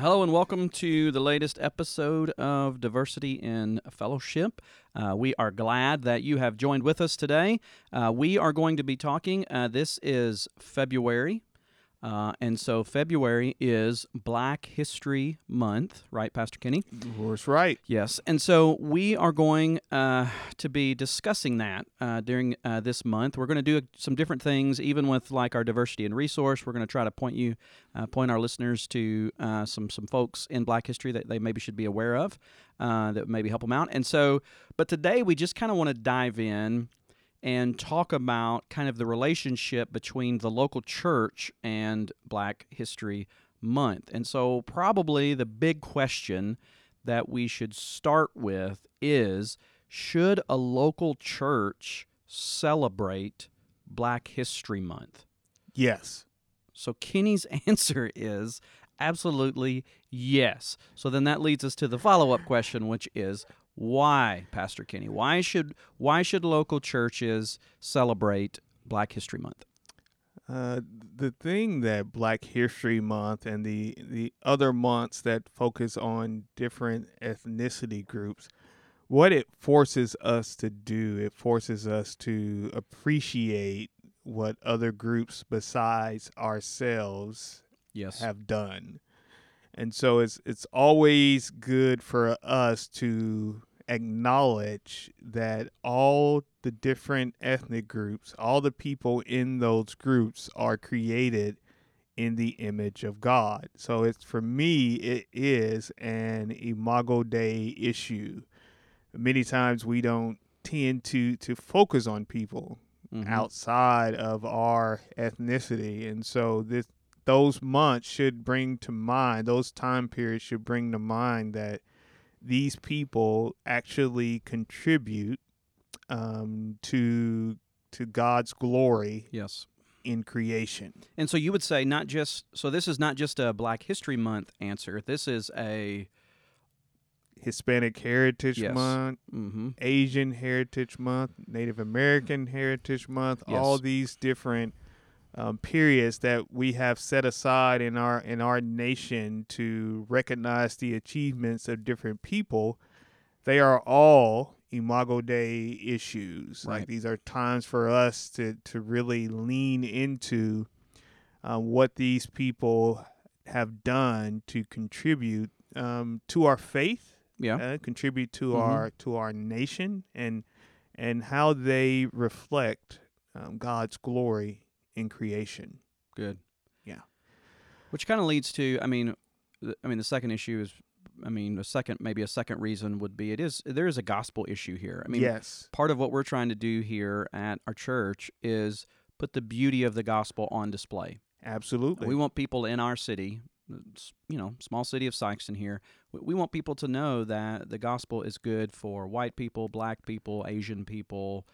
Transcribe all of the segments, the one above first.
Hello, and welcome to the latest episode of Diversity in Fellowship. Uh, we are glad that you have joined with us today. Uh, we are going to be talking, uh, this is February uh, and so February is Black History Month, right, Pastor Kenny? That's right. Yes. And so we are going uh, to be discussing that uh, during uh, this month. We're going to do some different things, even with like our diversity and resource. We're going to try to point you, uh, point our listeners to uh, some some folks in Black history that they maybe should be aware of, that maybe help them out. And so, but today we just kind of want to dive in and talk about kind of the relationship between the local church and Black History Month. And so, probably the big question that we should start with is should a local church celebrate Black History Month? Yes. So, Kenny's answer is absolutely yes. So, then that leads us to the follow up question, which is why, Pastor Kenny? Why should why should local churches celebrate Black History Month? Uh, the thing that Black History Month and the the other months that focus on different ethnicity groups, what it forces us to do, it forces us to appreciate what other groups besides ourselves yes. have done. And so it's it's always good for us to acknowledge that all the different ethnic groups, all the people in those groups are created in the image of God. So it's for me it is an imago dei issue. Many times we don't tend to to focus on people mm-hmm. outside of our ethnicity and so this those months should bring to mind those time periods should bring to mind that these people actually contribute um, to to God's glory. Yes. In creation. And so you would say not just so this is not just a Black History Month answer. This is a Hispanic Heritage yes. Month, mm-hmm. Asian Heritage Month, Native American Heritage Month, yes. all these different um, periods that we have set aside in our in our nation to recognize the achievements of different people, they are all imago dei issues. Right. Like these are times for us to to really lean into uh, what these people have done to contribute um, to our faith. Yeah, uh, contribute to mm-hmm. our to our nation and and how they reflect um, God's glory in creation. Good. Yeah. Which kind of leads to, I mean, I mean, the second issue is, I mean, a second, maybe a second reason would be it is there is a gospel issue here. I mean, yes. Part of what we're trying to do here at our church is put the beauty of the gospel on display. Absolutely. We want people in our city, you know, small city of Sikeston here. We want people to know that the gospel is good for white people, black people, Asian people,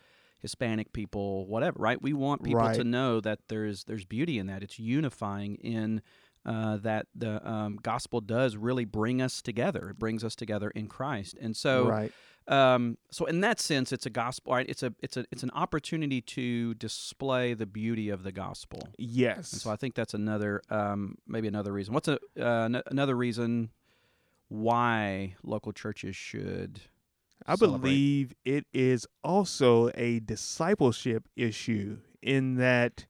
Hispanic people, whatever, right? We want people right. to know that there's there's beauty in that. It's unifying in uh, that the um, gospel does really bring us together. It brings us together in Christ, and so right. Um, so in that sense, it's a gospel. Right? It's a it's a it's an opportunity to display the beauty of the gospel. Yes. And so I think that's another um, maybe another reason. What's a uh, n- another reason why local churches should I celebrate. believe it is also a discipleship issue in that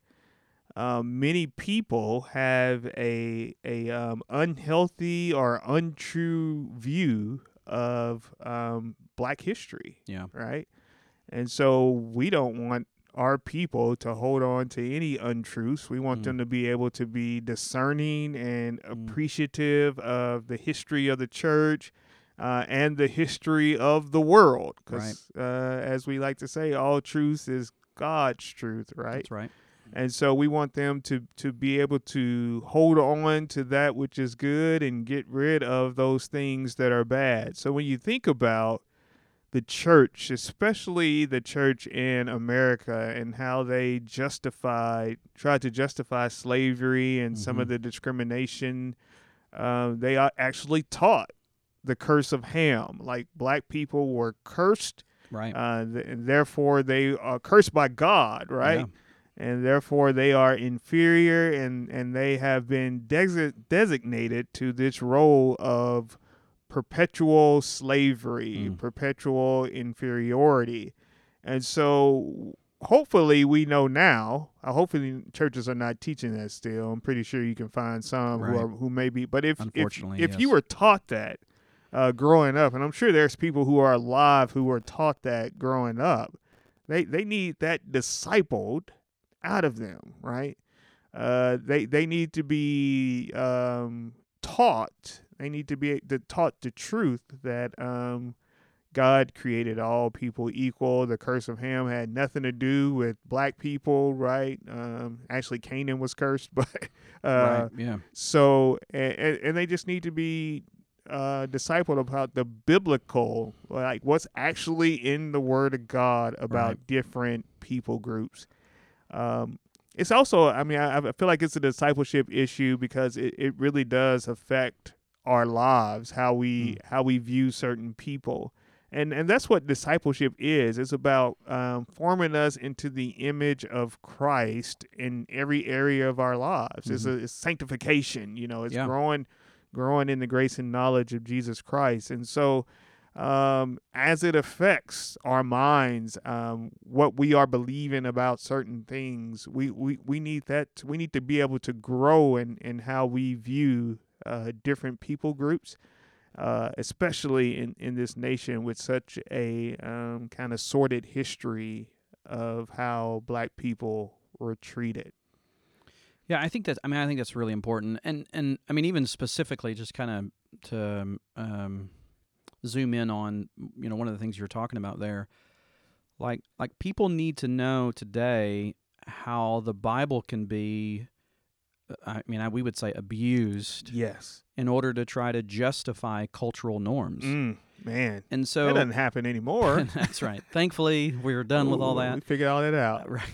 um, many people have a a um, unhealthy or untrue view of um, Black history. Yeah. Right. And so we don't want our people to hold on to any untruths. We want mm. them to be able to be discerning and mm. appreciative of the history of the church uh, and the history of the world. Because, right. uh, as we like to say, all truth is God's truth, right? That's right. And so we want them to to be able to hold on to that which is good and get rid of those things that are bad. So when you think about the church, especially the church in America, and how they justified, tried to justify slavery and some of Mhm. the discrimination. Uh, they are actually taught the curse of Ham, like black people were cursed, Right. uh, th- and therefore they are cursed by God, right? Yeah. and therefore they are inferior and, and they have been desi- designated to this role of perpetual slavery, Mm. perpetual inferiority. And so hopefully we know now, uh, hopefully churches are not teaching that still. I'm pretty sure you can find some who are who may be, but if if, if you were taught that uh, growing up, and I'm sure there's people who are alive who were taught that growing up, they they need that discipled out of them, right? Uh, they they need to be um, taught. They need to be taught the truth that um, God created all people equal. The curse of Ham had nothing to do with black people, right? Um, actually, Canaan was cursed, but uh, right. Yeah. so and, and and they just need to be uh, discipled about the biblical, like what's actually in the Word of God about Right. different people groups. Um, it's also, I mean, I, I feel like it's a discipleship issue because it, it really does affect our lives, how we how we view certain people. And, and that's what discipleship is. It's about um, forming us into the image of Christ in every area of our lives. It's, a, it's sanctification. You know, it's Yeah. growing growing in the grace and knowledge of Jesus Christ. And so, um, as it affects our minds, um, what we are believing about certain things, we, we, we need that. We need to be able to grow in, in how we view uh, different people groups, uh, especially in, in this nation with such a um, kind of sordid history of how black people were treated. Yeah, I think that's. I mean, I think that's really important, and and I mean, even specifically, just kind of to um, zoom in on, you know, one of the things you're talking about there, like like people need to know today how the Bible can be. uh, I mean, I, we would say abused Yes. in order to try to justify cultural norms, Mm, man. and so that doesn't happen anymore. that's right. Thankfully, we're done with all that. We figured all that out. Right.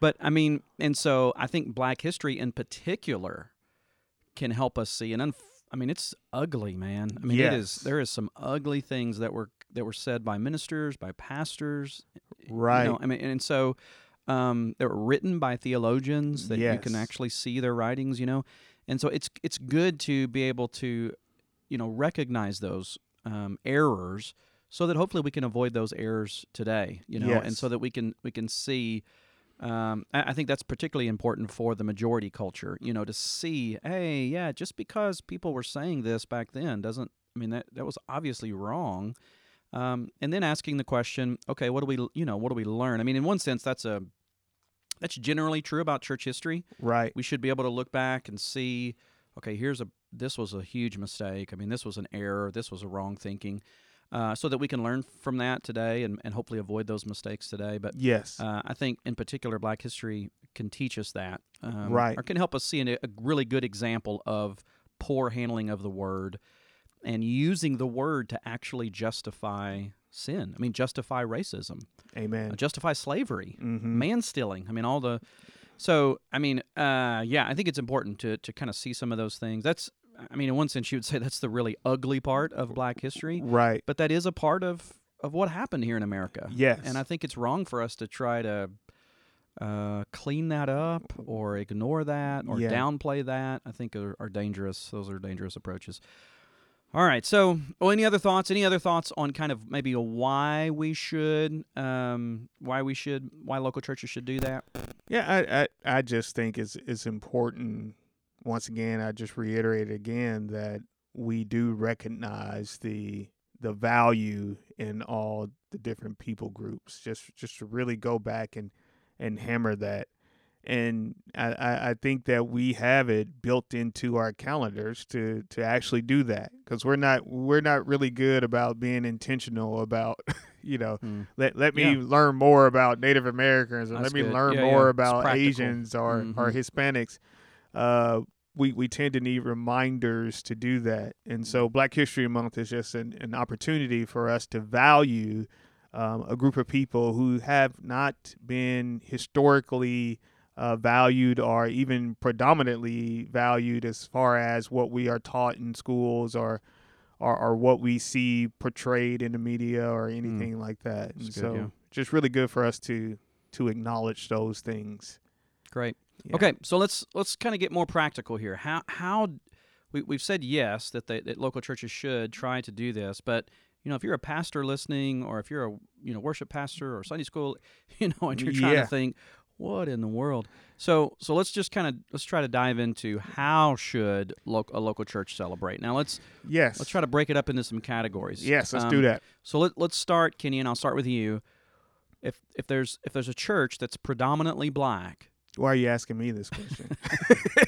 But I mean, and so I think Black history in particular can help us see. And unf- I mean, it's ugly, man. I mean, it is. There is some ugly things that were that were said by ministers, by pastors. you Right. know, I mean, and so um, they were written by theologians that you can actually see their writings. You know, and so it's it's good to be able to, you know, recognize those um, errors so that hopefully we can avoid those errors today. You know, and so that we can we can see. Um, I, think that's particularly important for the majority culture. You know, to see, hey, yeah, just because people were saying this back then doesn't. I mean, that that was obviously wrong. Um, and then asking the question, okay, what do we, you know, what do we learn? I mean, in one sense, that's a that's generally true about church history. Right. We should be able to look back and see, okay, here's a this was a huge mistake. I mean, this was an error. This was a wrong thinking. Uh, so that we can learn from that today and, and hopefully avoid those mistakes today. But Yes. uh, I think, in particular, Black history can teach us that, um, Right. Or can help us see an, a really good example of poor handling of the word and using the word to actually justify sin. I mean, justify racism, Amen. uh, justify slavery, mm-hmm. man stealing. I mean, all the. So, I mean, uh, yeah, I think it's important to to kind of see some of those things. That's, I mean, in one sense, you would say that's the really ugly part of Black history, Right. but that is a part of of what happened here in America. Yes. And I think it's wrong for us to try to uh, clean that up or ignore that or Yeah. downplay that. I think are, are dangerous. Those are dangerous approaches. All right. So, well, any other thoughts? Any other thoughts on kind of maybe why we should, um, why we should, why local churches should do that? Yeah, I, I I just think it's it's important. Once again, I just reiterate again that we do recognize the the value in all the different people groups. Just just to really go back and and hammer that. And I, I think that we have it built into our calendars to to actually do that because we're not we're not really good about being intentional about you know Hmm. let let me Yeah. learn more about Native Americans or That's let me good. learn Yeah, more yeah. About. Asians or or Mhm. Hispanics. Uh, we, we tend to need reminders to do that. And so Black History Month is just an, an opportunity for us to value um, a group of people who have not been historically uh, valued or even predominantly valued as far as what we are taught in schools or or, or what we see portrayed in the media or anything like that. And good, so yeah. just really good for us to to acknowledge those things. Great. Yeah. Okay, so let's let's kind of get more practical here. How how we we've said yes that they, that local churches should try to do this, but you know if you're a pastor listening, or if you're a you know worship pastor or Sunday school, you know, and you're trying Yeah. to think what in the world. So so let's just kind of let's try to dive into how should lo- a local church celebrate. Now let's Yes. let's try to break it up into some categories. Yes, let's Um, do that. So let, let's start, Kenny, and I'll start with you. If if there's if there's a church that's predominantly black, Why are you asking me this question?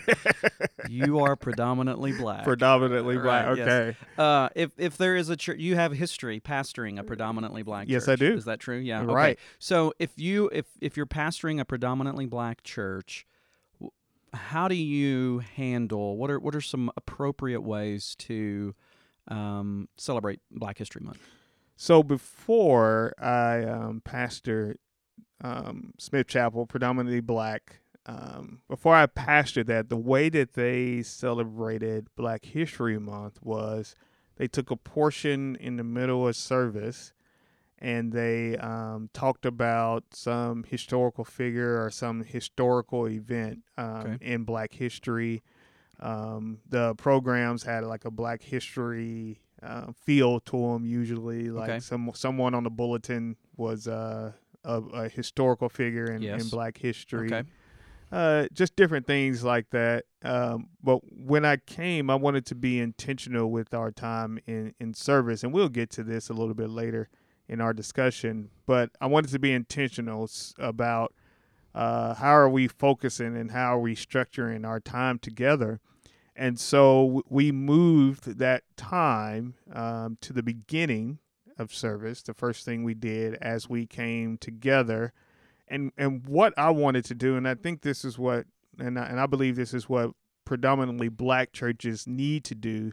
you are predominantly black. Predominantly black. Right, yes. Okay. uh, if if there is a church, you have history pastoring a predominantly black. Church. Yes, I do. Is that true? Yeah. okay. Right. So if you if if you're pastoring a predominantly black church, how do you handle what are what are some appropriate ways to um, celebrate Black History Month? So before I um, pastored um, Smith Chapel, predominantly black, um, before I pastored that, the way that they celebrated Black History Month was they took a portion in the middle of service and they um, talked about some historical figure or some historical event um, Okay. in Black history. Um, the programs had like a Black history uh, feel to them usually. Like Okay. some someone on the bulletin was uh, a, a historical figure in, Yes. in Black history Okay. Uh, just different things like that. Um, but when I came, I wanted to be intentional with our time in, in service, and we'll get to this a little bit later in our discussion. But I wanted to be intentional about uh, how are we focusing and how are we structuring our time together. And so we moved that time um, to the beginning of service. The first thing we did as we came together and and what I wanted to do, and I think this is what, and I, and I believe this is what predominantly black churches need to do,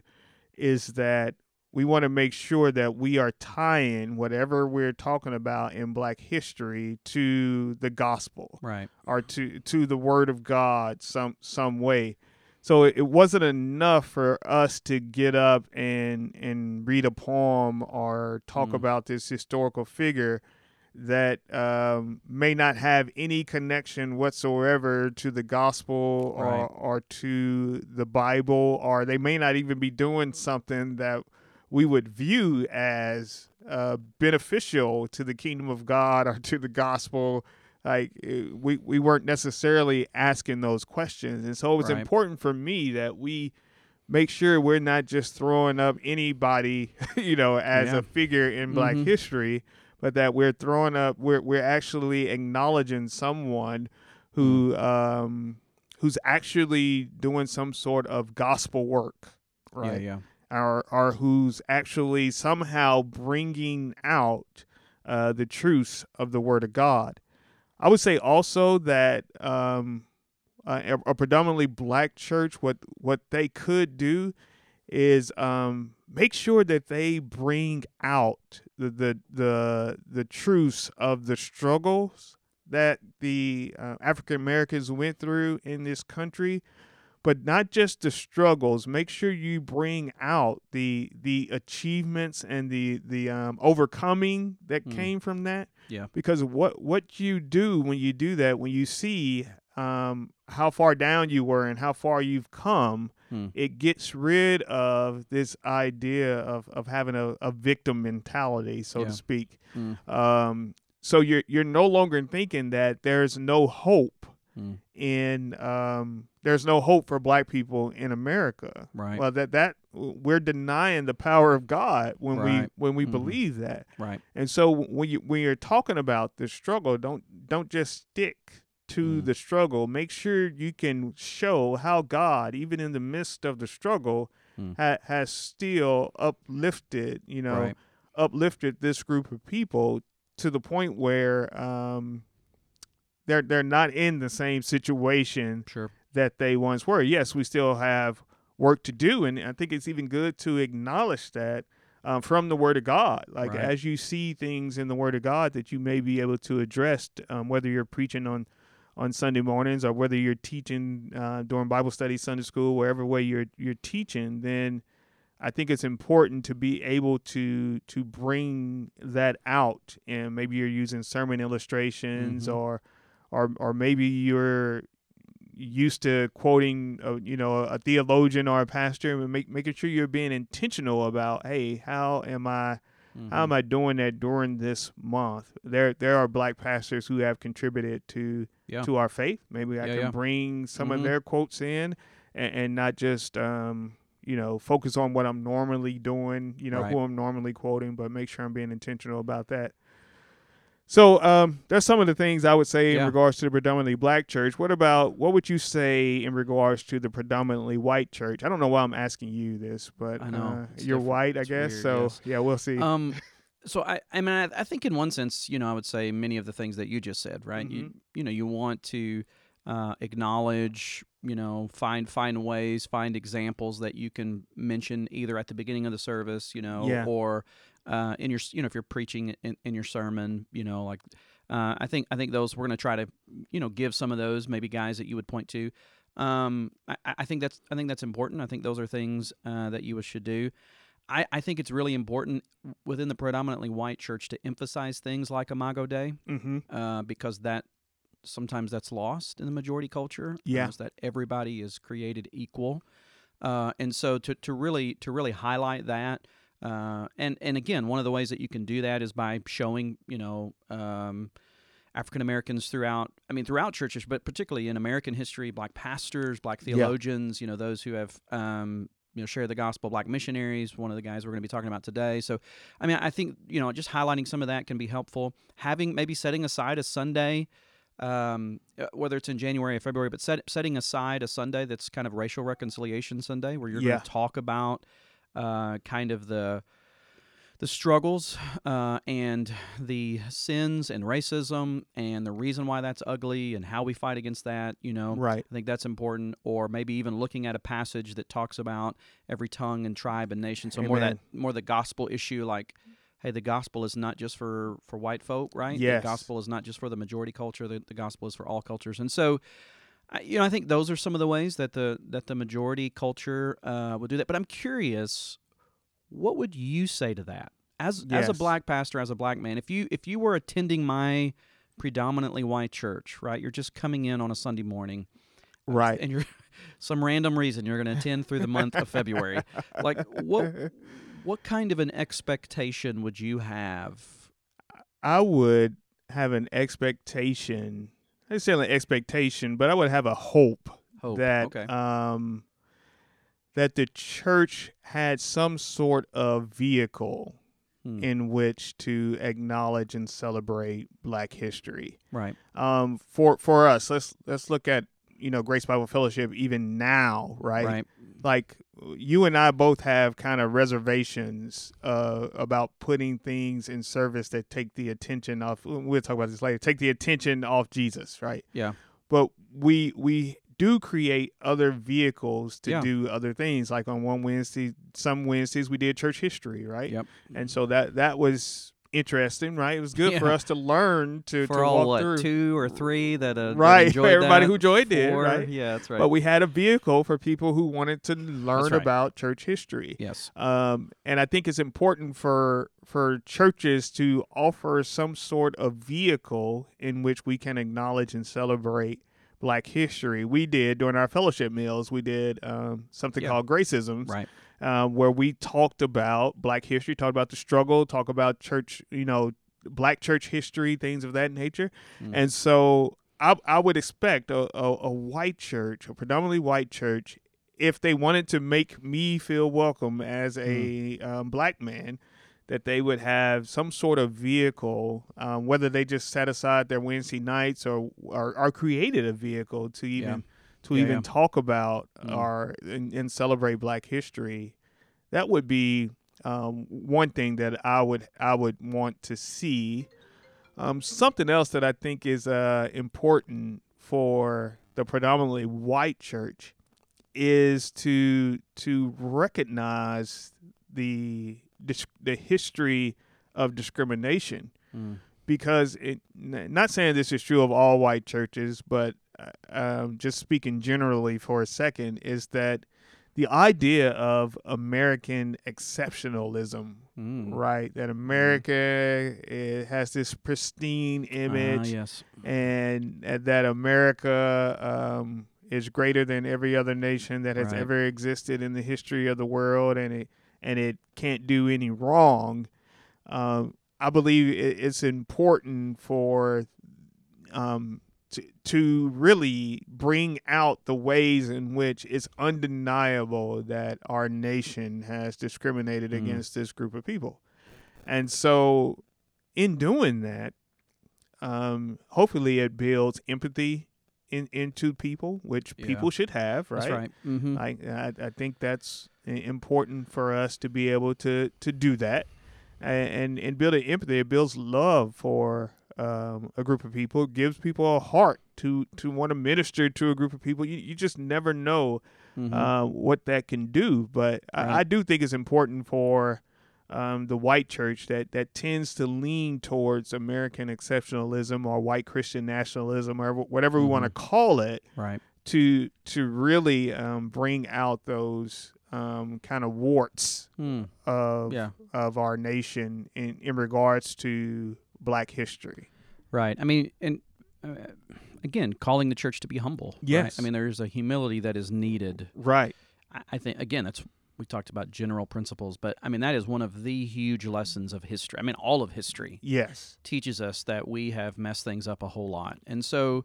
is that we want to make sure that we are tying whatever we're talking about in black history to the gospel Right. or to to the word of God some some way. So it, wasn't enough for us to get up and and read a poem or talk Mm. about this historical figure that um, may not have any connection whatsoever to the gospel or Right. or to the Bible, or they may not even be doing something that we would view as uh, beneficial to the kingdom of God or to the gospel like uh, we we weren't necessarily asking those questions and so it was Right. important for me that we make sure we're not just throwing up anybody you know as Yeah. a figure in black Mhm. history but that we're throwing up we're we're actually acknowledging someone who Mm. um who's actually doing some sort of gospel work right Yeah. or or who's actually somehow bringing out uh, the truths of the Word of God. I would say also that um, a, a predominantly black church, what what they could do is um, make sure that they bring out the the the, the truths of the struggles that the uh, African Americans went through in this country but not just the struggles. Make sure you bring out the the achievements and the the um, overcoming that Mm. came from that. Yeah. Because what what you do when you do that, when you see um, how far down you were and how far you've come, Hmm. it gets rid of this idea of of having a, a victim mentality, so Yeah. to speak. Mm. Um, so you're you're no longer thinking that there's no hope Mm. in um, there's no hope for black people in America. Right. Well, that that we're denying the power of God when we when we Mhm. believe that. Right. And so when you when you're talking about the struggle, don't don't just stick to Mm. the struggle. Make sure you can show how God, even in the midst of the struggle, Mm. ha- has still uplifted, you know, Right. uplifted this group of people to the point where um, they're they're not in the same situation Sure. that they once were. Yes, we still have work to do, and I think it's even good to acknowledge that um, from the Word of God. Like Right. as you see things in the Word of God that you may be able to address, um, whether you're preaching on on Sunday mornings or whether you're teaching uh, during Bible study, Sunday school, wherever way you're you're teaching, then I think it's important to be able to to bring that out, and maybe you're using sermon illustrations Mhm. or or or maybe you're used to quoting uh, you know a theologian or a pastor and make, making sure you're being intentional about hey how am i how am Mhm. i doing that during this month there there are black pastors who have contributed to Yeah. to our faith maybe i Yeah, can yeah. bring some of Mhm. their quotes in and, and not just um you know focus on what i'm normally doing you know Right. who i'm normally quoting but make sure i'm being intentional about that so um, that's some of the things I would say in regards to the predominantly black church. What about what would you say in regards to the predominantly white church? I don't know why I'm asking you this, but I know. uh, you're different. white, I It's guess. weird, so yes. yeah, we'll see. um so i i mean I, I think in one sense you know i would say many of the things that you just said right Mm-hmm. you you know you want to uh, acknowledge you know find find ways find examples that you can mention either at the beginning of the service you know Yeah. or uh, in your you know if you're preaching in, in your sermon you know like uh, i think i think those we're going to try to you know give some of those maybe guys that you would point to um, I, I think that's I think that's important. I think those are things uh, that you should do. I, I think it's really important within the predominantly white church to emphasize things like Imago Dei mm-hmm. uh, because that sometimes that's lost in the majority culture. Yeah. that everybody is created equal, uh, and so to, to really to really highlight that. Uh, and and again, one of the ways that you can do that is by showing you know um, African Americans throughout. I mean, throughout churches, but particularly in American history, black pastors, black Yeah. theologians. You know, those who have um, you know shared the gospel, black missionaries. One of the guys we're going to be talking about today. So, I mean, I think you know just highlighting some of that can be helpful. Having maybe setting aside a Sunday. Um, uh, whether it's in January or February, but set, setting aside a Sunday that's kind of racial reconciliation Sunday, where you're Yeah. going to talk about uh, kind of the the struggles uh, and the sins and racism and the reason why that's ugly and how we fight against that. You know, Right. I think that's important. Or maybe even looking at a passage that talks about every tongue and tribe and nation. So more that more the gospel issue, like. Hey, the gospel is not just for, for white folk, right? Yes. The gospel is not just for the majority culture. The, the gospel is for all cultures, and so, I, you know, I think those are some of the ways that the that the majority culture uh, would do that. But I'm curious, what would you say to that as as a black pastor, as a black man? If you if you were attending my predominantly white church, right? You're just coming in on a Sunday morning, Right. and you're some random reason you're going to attend through the month of February. Like what what kind of an expectation would you have? I would have an expectation. An expectation, but I would have a hope Hope. that okay. um that the church had some sort of vehicle Hmm. in which to acknowledge and celebrate Black history. right. Um, for for us, let's let's look at you know Grace Bible Fellowship even now, right? Right. Like you and I both have kind of reservations uh, about putting things in service that take the attention off. We'll talk about this later. Take the attention off Jesus, right? Yeah. but we we do create other vehicles to Yeah. do other things like on one wednesday some wednesdays we did church history right Yep. and so that that was interesting right it was good for us to learn to, For to all walk what through two or three that uh, that right enjoyed everybody that? who enjoyed it right Yeah, that's right. but we had a vehicle for people who wanted to learn right. about church history yes. um, and I think it's important for for churches to offer some sort of vehicle in which we can acknowledge and celebrate Black history. We did during our fellowship meals. We did um, something Yeah. called Gracisms, Right. Uh, where we talked about Black history, talked about the struggle, talk about church, you know, Black church history, things of that nature. Mm. And so I, I would expect a, a, a white church, a predominantly white church, if they wanted to make me feel welcome as a um, black man, that they would have some sort of vehicle, um, whether they just set aside their Wednesday nights or or, or created a vehicle to even to Yeah, even yeah. talk about Mm. or and, and celebrate Black history. That would be um, one thing that I would I would want to see. Um, something else that I think is uh, important for the predominantly white church is to to recognize the the history of discrimination Mm. because it not saying this is true of all white churches but uh, um, just speaking generally for a second is that the idea of American exceptionalism Mm. right that America it has this pristine image Ah, yes. and uh, that America um, is greater than every other nation that has Right. ever existed in the history of the world, and it and it can't do any wrong. Um, I believe it, it's important for um, to to really bring out the ways in which it's undeniable that our nation has discriminated Mm. against this group of people, and so in doing that, um, hopefully it builds empathy in into people, which Yeah. people should have, right? That's right. Mm-hmm. I, I I think that's important for us to be able to to do that, and and, and building empathy. It builds love for um, a group of people. Gives people a heart to to want to minister to a group of people. You you just never know Mhm. uh, what that can do. But Right. I, I do think it's important for um, the white church that, that tends to lean towards American exceptionalism or white Christian nationalism or whatever we want to call it right. to to really um, bring out those um, kind of warts Mm. of Yeah. of our nation in, in regards to Black history. Right. I mean, and uh, again, calling the church to be humble. right? Yes. I mean, there's a humility that is needed. Right. I, I think again, that's we talked about general principles, but I mean that is one of the huge lessons of history. I mean, all of history Yes. teaches us that we have messed things up a whole lot, and so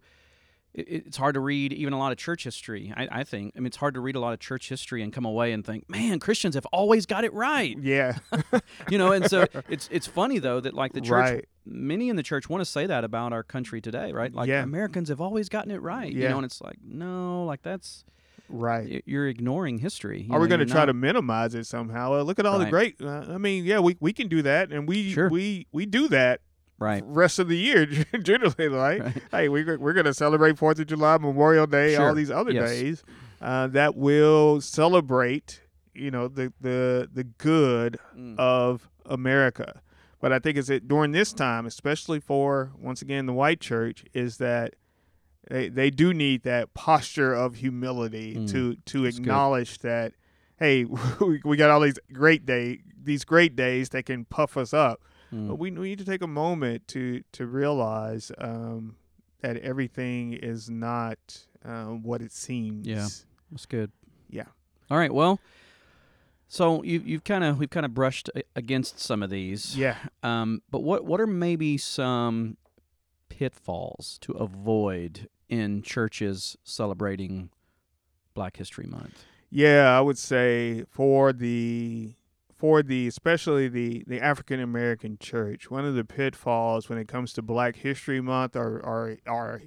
it's hard to read even a lot of church history. I, I think. I mean, it's hard to read a lot of church history and come away and think, man, Christians have always got it right. Yeah. You know, and so it's it's funny though that like the church Right. many in the church want to say that about our country today, right? Like Yeah. Americans have always gotten it right, Yeah. you know, and it's like, no, like that's Right. you're ignoring history. you Are we going to try not- to minimize it somehow? Uh, look at all the great. Uh, I mean, yeah, we, we can do that, and we Sure. we we do that right? rest of the year generally. Like, Right. hey, we we're going to celebrate Fourth of July, Memorial Day, Sure. all these other Yes. days uh, that will celebrate, you know, the the the good Mm. of America. But I think is it during this time, especially for once again the white church, is that they they do need that posture of humility Mm. to to That's good. acknowledge that hey we, we got all these great day these great days that can puff us up, Mm. but we need to take a moment to to realize um, that everything is not uh, what it seems. Yeah. That's good. Yeah. All right. Well, so you you've kind of we've kind of brushed against some of these. Yeah. Um, but what what are maybe some pitfalls to avoid in churches celebrating Black History Month? Yeah, I would say for the for the especially the the African American church, one of the pitfalls when it comes to Black History Month or or, or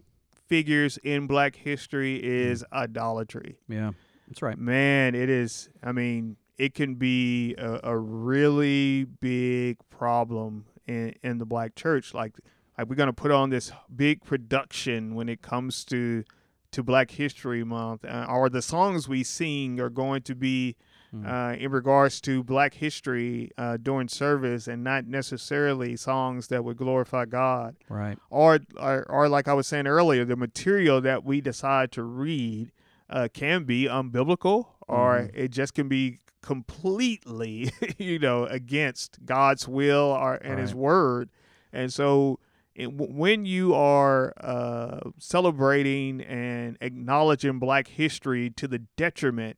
figures in Black history is idolatry. Yeah, that's right. Man, it is. I mean, it can be a, a really big problem in in the Black church. Like, like we're gonna put on this big production when it comes to to Black History Month, uh, or the songs we sing are going to be Mm. uh, in regards to Black history uh, during service, and not necessarily songs that would glorify God Right. or, or or like I was saying earlier, the material that we decide to read uh, can be unbiblical, or Mhm. it just can be completely, you know, against God's will or and His word. And so, when you are uh, celebrating and acknowledging Black history to the detriment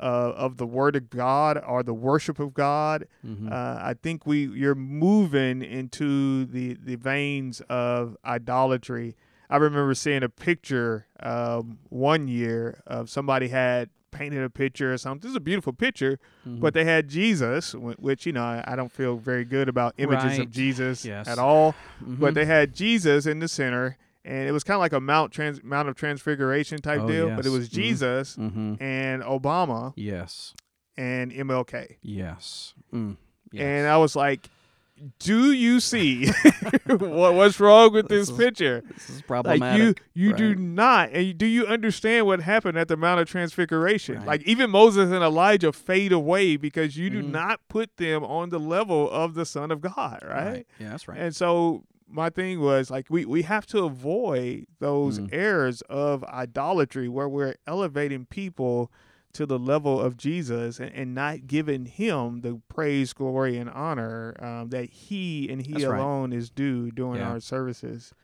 uh, of the Word of God or the worship of God, Mhm. uh, I think we you're moving into the the veins of idolatry. I remember seeing a picture um, one year of somebody had painted a picture or something. This is a beautiful picture, Mhm. but they had Jesus, which you know I, I don't feel very good about images Right. of Jesus Yes. at all. Mhm. But they had Jesus in the center, and it was kind of like a Mount Trans Mount of Transfiguration type Oh, deal. But it was Mhm. Jesus Mhm. and Obama Yes. and MLK. Yes. Mm. Yes. And I was like, do you see what, what's wrong with this, This is picture? This is Like problematic. you, you do not, and you- do you understand what happened at the Mount of Transfiguration? Right. Like even Moses and Elijah fade away because you do Mhm. not put them on the level of the Son of God, right? right. Yeah, that's right. And so my thing was like we we have to avoid those Mm. errors of idolatry where we're elevating people to the level of Jesus and, and not giving him the praise, glory, and honor um, that he and he That's right. alone is due during Yeah. our services.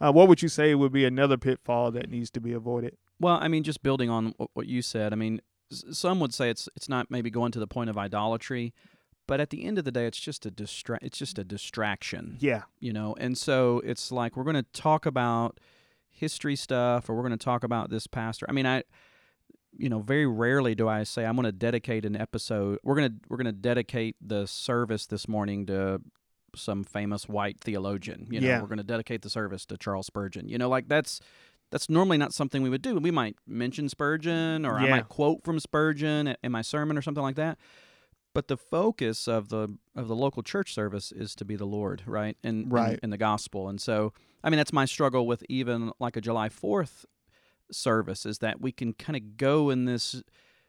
Uh, what would you say would be another pitfall that needs to be avoided? Well, I mean, just building on what, what you said, I mean, some would say it's it's not maybe going to the point of idolatry, but at the end of the day, it's just a distra- It's just a distraction, Yeah, you know. And so it's like we're going to talk about history stuff, or we're going to talk about this pastor. I mean, I, you know, very rarely do I say I'm going to dedicate an episode. We're gonna we're gonna dedicate the service this morning to some famous white theologian. You know, Yeah. we're going to dedicate the service to Charles Spurgeon. You know, like that's that's normally not something we would do. We might mention Spurgeon or I might quote from Spurgeon in my sermon or something like that. But the focus of the of the local church service is to be the Lord, right? And Right. and the gospel. And so, I mean, that's my struggle with even like a July 4th service is that we can kind of go in this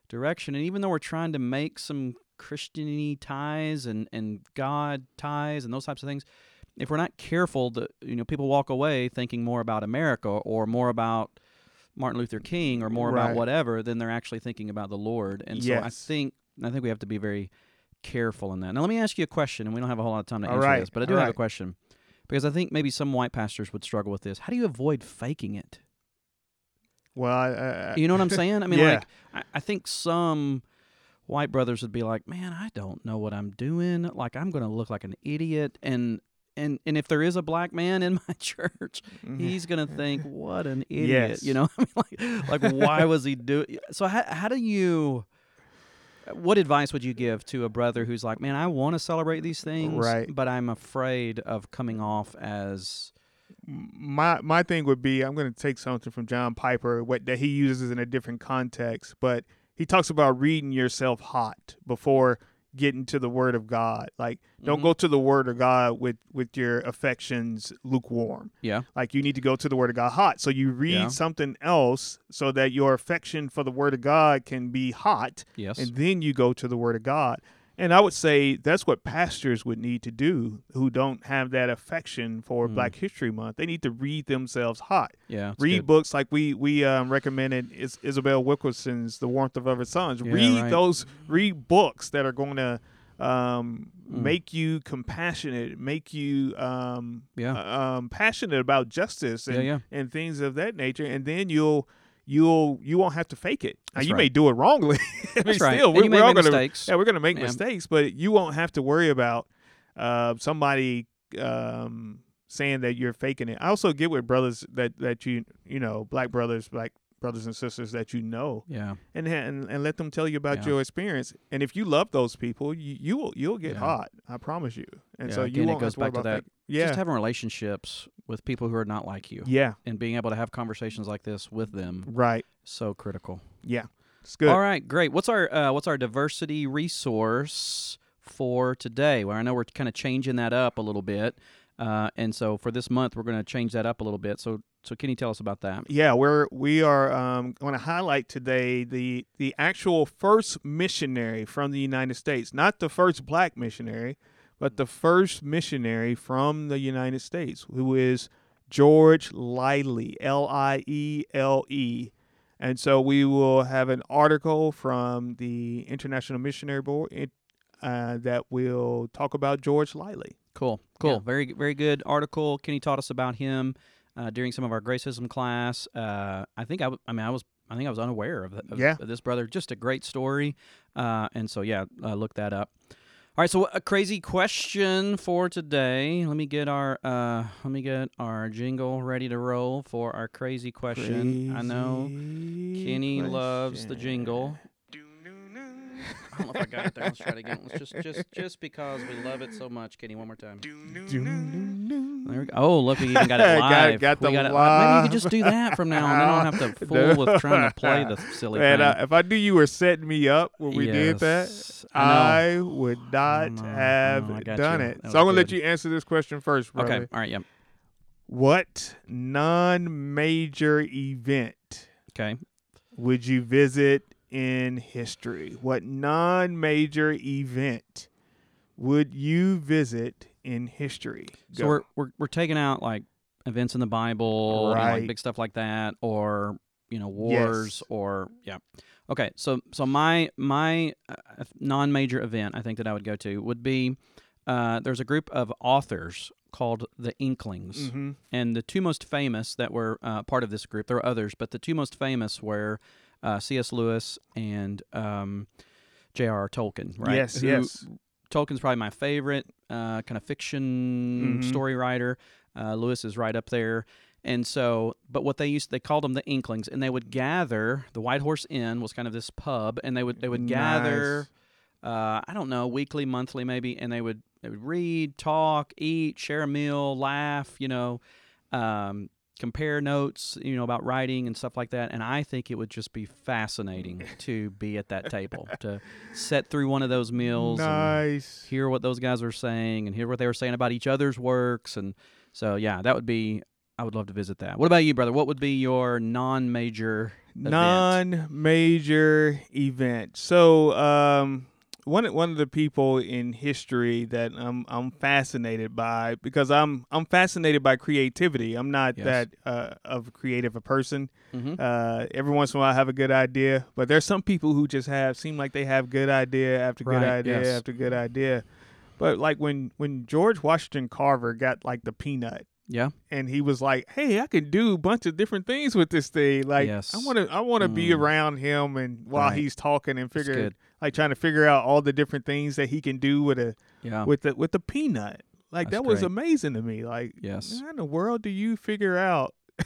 direction and even though we're trying to make some Christiany ties and and God ties and those types of things, if we're not careful, the you know people walk away thinking more about America or more about Martin Luther King or more Right. about whatever than they're actually thinking about the Lord. And so I Yes. Think I think we have to be very careful in that. Now let me ask you a question, and we don't have a whole lot of time to All answer right, this, but I do all have a question because I think maybe some white pastors would struggle with this. How do you avoid faking it? well, I, I, You know what I'm saying? I mean, Yeah. like I, I think some white brothers would be like, "Man, I don't know what I'm doing. Like I'm going to look like an idiot." And and and if there is a black man in my church, Mhm. he's going to think, "What an idiot!" Yes. You know, I mean, like like why was he doing? So how how do you? What advice would you give to a brother who's like, "Man, I want to celebrate these things, Right. but I'm afraid of coming off as." my my thing would be I'm going to take something from John Piper what that he uses in a different context, but he talks about reading yourself hot before getting to the Word of God. Like, don't Mhm. go to the Word of God with with your affections lukewarm. Yeah. Like, you need to go to the Word of God hot. So you read Yeah. something else so that your affection for the Word of God can be hot, Yes. and then you go to the Word of God. And I would say that's what pastors would need to do who don't have that affection for Mm. Black History Month. They need to read themselves hot. yeah. read good. books like we we um, recommended is Isabel Wilkerson's The Warmth of Other Suns. Yeah, read right. those read books that are going to um, Mm. make you compassionate, make you um, Yeah. uh, um, passionate about justice and Yeah, yeah. and things of that nature, and then you'll you'll you won't have to fake it. Now, you right. may do it wrongly. I mean, That's right. Still, we're, we're all make gonna mistakes. yeah, we're gonna make Yeah. mistakes, but you won't have to worry about uh, somebody um, saying that you're faking it. I also get with brothers that that you you know black brothers, black brothers and sisters that you know, Yeah. and and, and let them tell you about Yeah. your experience. And if you love those people, you you will you'll get Yeah. hot. I promise you. And Yeah, so again, you it won't goes to worry back to that. Yeah, Just having relationships with people who are not like you yeah, and being able to have conversations like this with them right. so critical. Yeah, it's good. All right, great. What's our uh, what's our diversity resource for today? Well, I know we're kind of changing that up a little bit, uh, and so for this month we're going to change that up a little bit. So so can you tell us about that? Yeah, we're we are um, going to highlight today the the actual first missionary from the United States, not the first black missionary, but the first missionary from the United States, who is George Liele, L I E L E. And so we will have an article from the International Missionary Board it, uh, that will talk about George Liele. Cool, cool, Yeah. very very good article. Kenny taught us about him uh, during some of our gracism class. Uh, I think I, w- I mean I was I think I was unaware of, of, Yeah. this brother. Just a great story, uh, and so yeah, uh, look that up. All right, so a crazy question for today. Let me get our uh, let me get our jingle ready to roll for our crazy question. I know Kenny loves the jingle. I don't know if I got it there. Let's try it again. Let's just just just because we love it so much, Kenny. One more time. There we go. Oh, look, we even got it Got- live. got we the got it live. Maybe you could just do that from now on. Then I don't have to fool with trying to play the silly Man, thing. uh, if I knew you were setting me up when we did that, Yes, I. I would not know, I have know, I got done you. it. That So I'm gonna let good. you answer this question first, brother. Okay. All right. Yeah. What non-major event Okay. would you visit in history? What non-major event would you visit in history? So we're, we're we're taking out like events in the Bible, you know, like Right. big stuff like that, or you know wars, Yes. or yeah. Okay, so so my my uh, non-major event I think that I would go to would be uh, there's a group of authors called the Inklings, Mhm. and the two most famous that were uh, part of this group. There were others, but the two most famous were uh, C.S. Lewis and um, J.R.R. Tolkien. Right? Yes, Who- yes. Tolkien's probably my favorite uh, kind of fiction Mhm. story writer. Uh, Lewis is right up there. And so, but what they used, they called them the Inklings, and they would gather. The White Horse Inn was kind of this pub, and they would they would gather. Uh, I don't know, weekly, monthly, maybe, and they would they would read, talk, eat, share a meal, laugh, you know, um, compare notes, you know, about writing and stuff like that. And I think it would just be fascinating to be at that table to sit through one of those meals. and Nice. hear what those guys were saying and hear what they were saying about each other's works and so yeah that would be i would love to visit that what about you brother what would be your non-major event? non-major event. So, um, one one of the people in history that I'm I'm fascinated by because I'm I'm fascinated by creativity. I'm not Yes. that uh, of creative a person. Mhm. Uh, every once in a while, I have a good idea, but there's some people who just have seem like they have good idea after good Right, idea yes. after good idea. But like when when George Washington Carver got like the peanut yeah and he was like, "Hey, I can do a bunch of different things with this thing. Like, Yes. I want to, I want to be Mm. around him, and while Right. he's talking and good. Like, trying to figure out all the different things that he can do with a yeah with the with the peanut. Like That's that was great. amazing to me. Like, yes how in the world do you figure out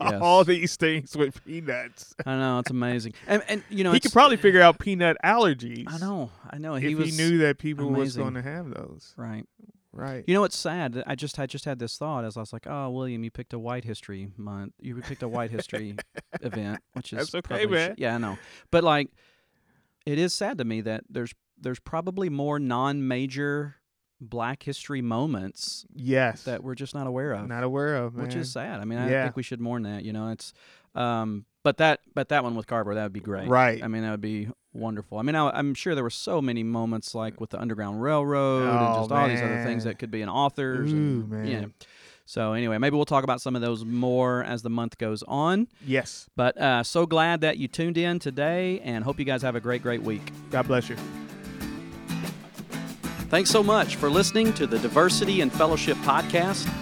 Yes. all these things with peanuts? i know it's amazing and and you know he could probably figure out peanut allergies. i know i know if he he, knew that people was going to have those. right Right. you know what's sad i just i just had this thought as i was like oh william you picked a white history month you picked a white history event which is That's okay, probably sh- man. yeah i know but like it is sad to me that there's there's probably more non-major black history moments yes. that we're just not aware of not aware of, man. which is sad i mean i Yeah. think we should mourn that you know it's um but that but that one with carver that would be great Right. i mean that would be wonderful i mean I, i'm sure there were so many moments like with the underground railroad and Oh, just all these other things that could be in authors Ooh, and, man. yeah so anyway maybe we'll talk about some of those more as the month goes on yes. but uh, so glad that you tuned in today and hope you guys have a great great week God bless you. Thanks so much for listening to the Diversity and Fellowship podcast.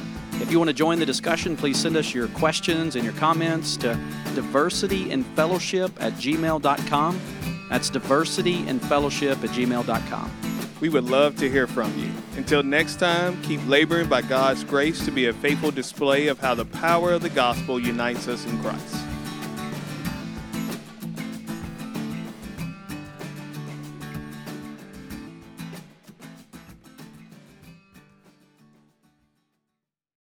If you want to join the discussion, please send us your questions and your comments to diversityandfellowship at gmail.com. That's diversityandfellowship at gmail.com. We would love to hear from you. Until next time, keep laboring by God's grace to be a faithful display of how the power of the gospel unites us in Christ.